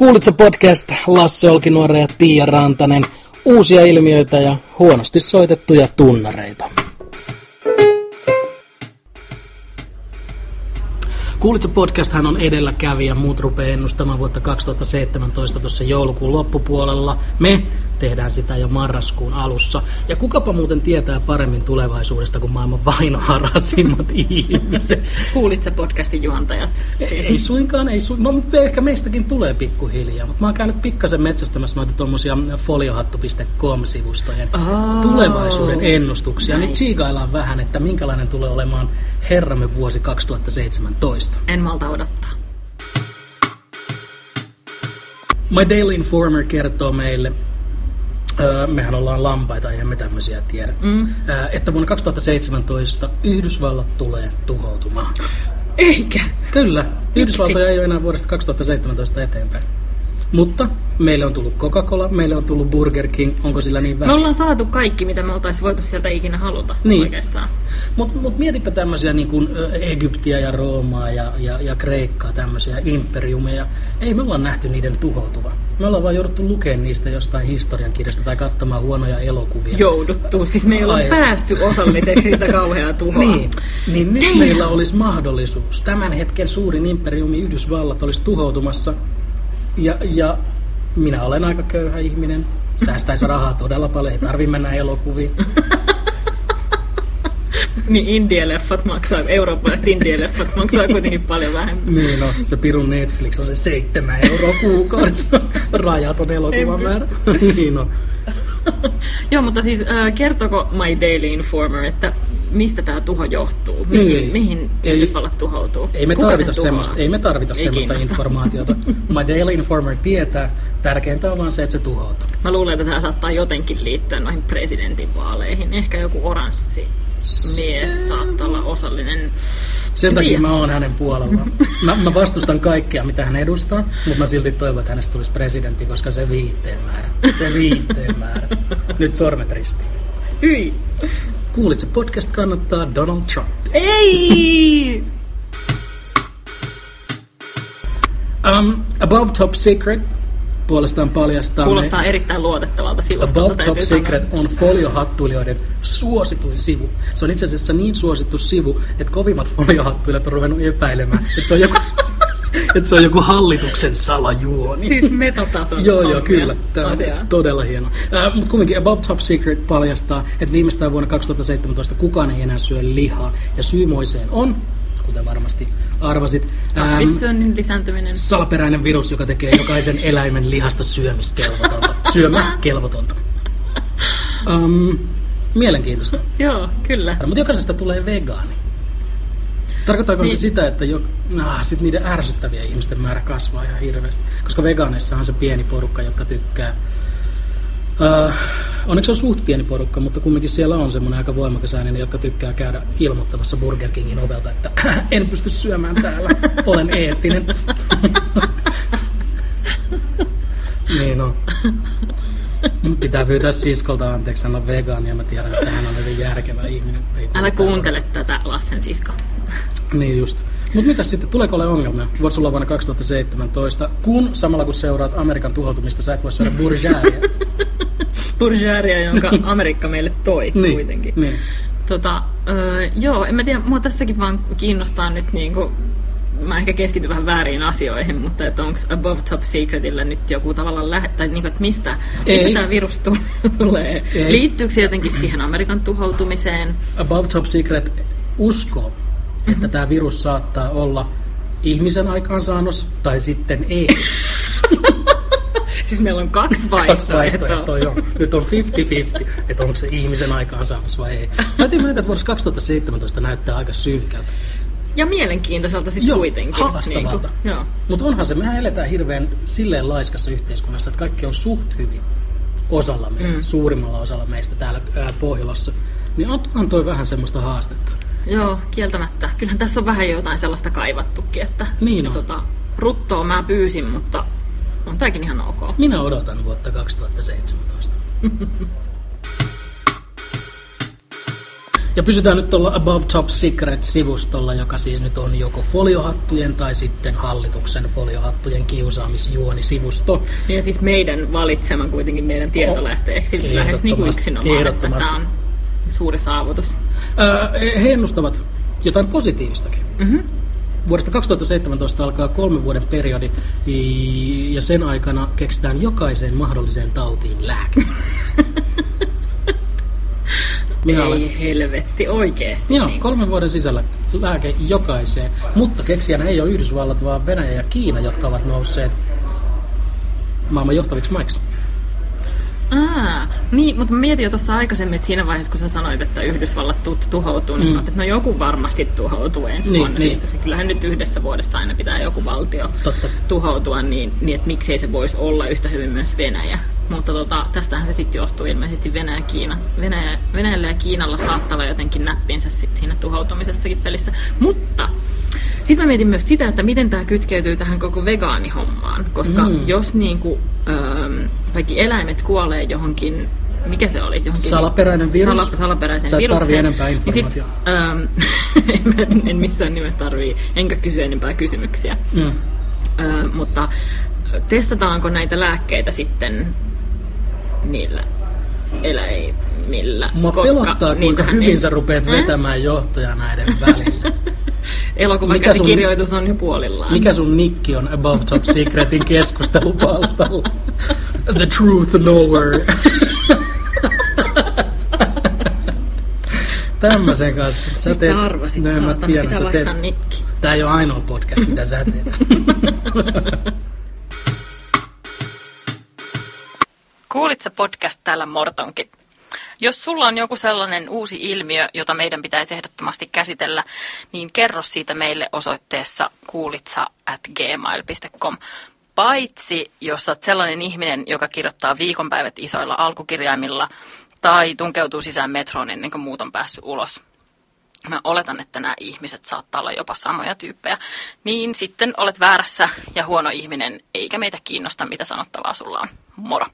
Kuulitko podcast Lasse Olkinuore ja Tiia Rantanen, uusia ilmiöitä ja huonosti soitettuja tunnareita. Kuulitko podcast, hän on edelläkävijä, muut rupeaa ennustamaan vuotta 2017 tuossa joulukuun loppupuolella. Me tehdään sitä jo marraskuun alussa. Ja kukapa muuten tietää paremmin tulevaisuudesta kuin maailman vainoharasimmat ihmiset. Kuulitko podcastin juontajat? Siis? Ei suinkaan, ei su... no, ehkä meistäkin tulee pikkuhiljaa, mutta mä oon käynyt pikkasen metsästämässä noita tuommoisia foliohattu.com-sivustojen oh, tulevaisuuden ennustuksia. Nice. Nyt tsiikaillaan vähän, että minkälainen tulee olemaan herramme vuosi 2017. En malta odottaa. My Daily Informer kertoo meille, Öö, mehän ollaan lampaita, eihän me tämmöisiä tiedä. Mm. Öö, että vuonna 2017 Yhdysvallat tulee tuhoutumaan. Eikä? Kyllä. Yhdysvaltoja ei ole enää vuodesta 2017 eteenpäin. Mutta meille on tullut Coca-Cola, meille on tullut Burger King, onko sillä niin vähän? Me ollaan saatu kaikki, mitä me oltaisiin voitu sieltä ikinä haluta niin. oikeastaan. Mutta mut mietipä tämmöisiä niin kuin Egyptiä ja Roomaa ja, ja, ja Kreikkaa, tämmöisiä imperiumeja. Ei me ollaan nähty niiden tuhoutuva. Me ollaan vaan jouduttu lukemaan niistä jostain historiankirjasta tai katsomaan huonoja elokuvia. Jouduttu. Siis me ei olla päästy osalliseksi siitä kauheaa tuhoa. niin, niin nyt meillä olisi mahdollisuus. Tämän hetken suurin imperiumi Yhdysvallat olisi tuhoutumassa ja, ja minä olen aika köyhä ihminen. Säästäisi rahaa todella paljon, ei tarvi mennä elokuviin. niin indie-leffat maksaa, eurooppalaiset indie-leffat maksaa kuitenkin paljon vähemmän. niin no, se pirun Netflix on se seitsemän euroa kuukaudessa. Rajaton elokuvan määrä. niin no. Joo, mutta siis äh, kertoko My Daily Informer, että mistä tämä tuho johtuu? Mihin, ei, mihin ei, Yhdysvallat tuhoutuu? Ei me Kuka tarvita, semmoista, ei me tarvita ei semmoista kiinnosta. informaatiota. My Daily Informer tietää. Tärkeintä on vaan se, että se tuhoutuu. Mä luulen, että tämä saattaa jotenkin liittyä noihin presidentinvaaleihin. Ehkä joku oranssi mies saattaa olla osallinen. Sen takia mä oon hänen puolellaan. Mä, mä vastustan kaikkea, mitä hän edustaa, mutta mä silti toivon, että hänestä tulisi presidentti, koska se viihteen määrä. Se viihteen määrä. Nyt sormet risti. Hyi. Kuulitko, podcast kannattaa Donald Trump. Ei! um, Above Top Secret puolestaan paljastaa... Kuulostaa erittäin luotettavalta sivustolta. Above Top Secret on foliohattuilijoiden suosituin sivu. Se on itse asiassa niin suosittu sivu, että kovimmat foliohattuilijat on ruvennut epäilemään, että se on joku... että se on joku hallituksen salajuoni. Siis metatason Joo, joo, kyllä. Tämä on asiaa. todella hieno. Äh, Mutta kumminkin Above Top Secret paljastaa, että viimeistään vuonna 2017 kukaan ei enää syö lihaa. Ja syy on, kuten varmasti arvasit. Kasvissyönnin lisääntyminen. Salaperäinen virus, joka tekee jokaisen eläimen lihasta syömiskelvotonta. Syömäkelvotonta. Um, mielenkiintoista. Joo, kyllä. Mutta jokaisesta tulee vegaani. Tarkoittaako niin. se sitä, että jo, nah, sit niiden ärsyttäviä ihmisten määrä kasvaa ihan hirveästi? Koska vegaaneissa on se pieni porukka, jotka tykkää Uh, onneksi se on suht pieni porukka, mutta kumminkin siellä on semmoinen aika voimakas ääninen, jotka tykkää käydä ilmoittamassa Burger Kingin ovelta, että en pysty syömään täällä, olen eettinen. niin no. Pitää pyytää siskolta anteeksi, hän on vegaani ja mä tiedän, että hän on hyvin järkevä ihminen. Ei Älä kuuntele tätä Lassen sisko. Niin just. Mutta mitä sitten, tuleeko ole ongelmia? Voit sulla vuonna 2017, kun samalla kun seuraat Amerikan tuhoutumista, sä et voi syödä burjääriä. burjääriä, jonka Amerikka meille toi niin, kuitenkin. Niin. Tota, öö, joo, en mä tiedä, mua tässäkin vaan kiinnostaa nyt niinku mä ehkä keskityn vähän väärin asioihin, mutta että onko Above Top Secretillä nyt joku tavallaan lähe, tai niin kuin, että mistä, mistä tämä virus tulee? Ei. Liittyykö se jotenkin siihen Amerikan tuhoutumiseen? Above Top Secret uskoo, että mm-hmm. tämä virus saattaa olla ihmisen aikaansaannos tai sitten ei. siis meillä on kaksi vaihtoehtoa. Kaksi vaihtoehtoa, joo. Nyt on 50-50, että onko se ihmisen aikaansaannos vai ei. Mä tiedän, että vuodessa 2017 näyttää aika synkkältä. Ja mielenkiintoiselta sitten kuitenkin. Haastavalta. Niin Mutta onhan se, mehän eletään hirveän silleen laiskassa yhteiskunnassa, että kaikki on suht hyvin osalla meistä, mm. suurimmalla osalla meistä täällä ää, Pohjolassa. Niin onhan toi vähän semmoista haastetta. Joo, kieltämättä. Kyllähän tässä on vähän jotain sellaista kaivattukin, että niin on. Tota, ruttoa mä pyysin, mutta on tääkin ihan ok. Minä odotan vuotta 2017. Ja pysytään nyt tuolla Above Top Secret-sivustolla, joka siis nyt on joko foliohattujen tai sitten hallituksen foliohattujen kiusaamisjuoni-sivusto. Ja siis meidän valitsema kuitenkin meidän tietolähteeksi oh, lähes niin kuin yksinomaan, että tämä on suuri saavutus. Öö, he ennustavat jotain positiivistakin. Mm-hmm. Vuodesta 2017 alkaa kolmen vuoden periodi ja sen aikana keksitään jokaiseen mahdolliseen tautiin lääke. Minä Ei olen... helvetti, oikeesti. Joo, niin. kolmen vuoden sisällä lääke jokaiseen. Mutta keksijänä ei ole Yhdysvallat, vaan Venäjä ja Kiina, jotka ovat nousseet maailman johtaviksi maiksi. Aa, niin, mutta mietin jo tuossa aikaisemmin, että siinä vaiheessa, kun sä sanoit, että Yhdysvallat tu- tuhoutuu, niin mm. sanoit, että no joku varmasti tuhoutuu ensi niin, vuonna. Niin. Siis, kyllähän nyt yhdessä vuodessa aina pitää joku valtio Totta. tuhoutua, niin, niin että miksei se voisi olla yhtä hyvin myös Venäjä. Mutta tota, tästähän se sitten johtuu ilmeisesti Venäjä, Kiina. Venäjä, Venäjällä ja Kiinalla saattaa olla jotenkin näppinsä sit siinä tuhoutumisessakin pelissä. Mutta sitten mä mietin myös sitä, että miten tämä kytkeytyy tähän koko vegaanihommaan. Koska mm. jos niinku, ähm, kaikki eläimet kuolee johonkin mikä se oli? Johonkin, salaperäinen virus. Sala, salaperäisen Sä et viruksen. enempää informaatiota. Niin sit, ähm, en, missään nimessä tarvii, enkä kysy enempää kysymyksiä. Mm. Äh, mutta testataanko näitä lääkkeitä sitten niillä eläimillä? Mua koska pelottaa, kuinka hyvin niin... sä rupeat vetämään johtoja näiden välillä. Elokuvan käsikirjoitus on jo puolillaan. Mikä sun nikki on Above Top Secretin keskustelupalstalla? The truth nowhere. Tämmöisen kanssa. Sä teet, sä arvasit, no, saatan, tiedän, pitää sä teet, nikki. Tää ei ole ainoa podcast, mitä sä teet. Kuulitko podcast täällä Mortonkin? Jos sulla on joku sellainen uusi ilmiö, jota meidän pitäisi ehdottomasti käsitellä, niin kerro siitä meille osoitteessa kuulitsa at gmail.com. Paitsi jos olet sellainen ihminen, joka kirjoittaa viikonpäivät isoilla alkukirjaimilla tai tunkeutuu sisään metroon ennen kuin muut on päässyt ulos. Mä oletan, että nämä ihmiset saattaa olla jopa samoja tyyppejä. Niin sitten olet väärässä ja huono ihminen, eikä meitä kiinnosta, mitä sanottavaa sulla on. Moro!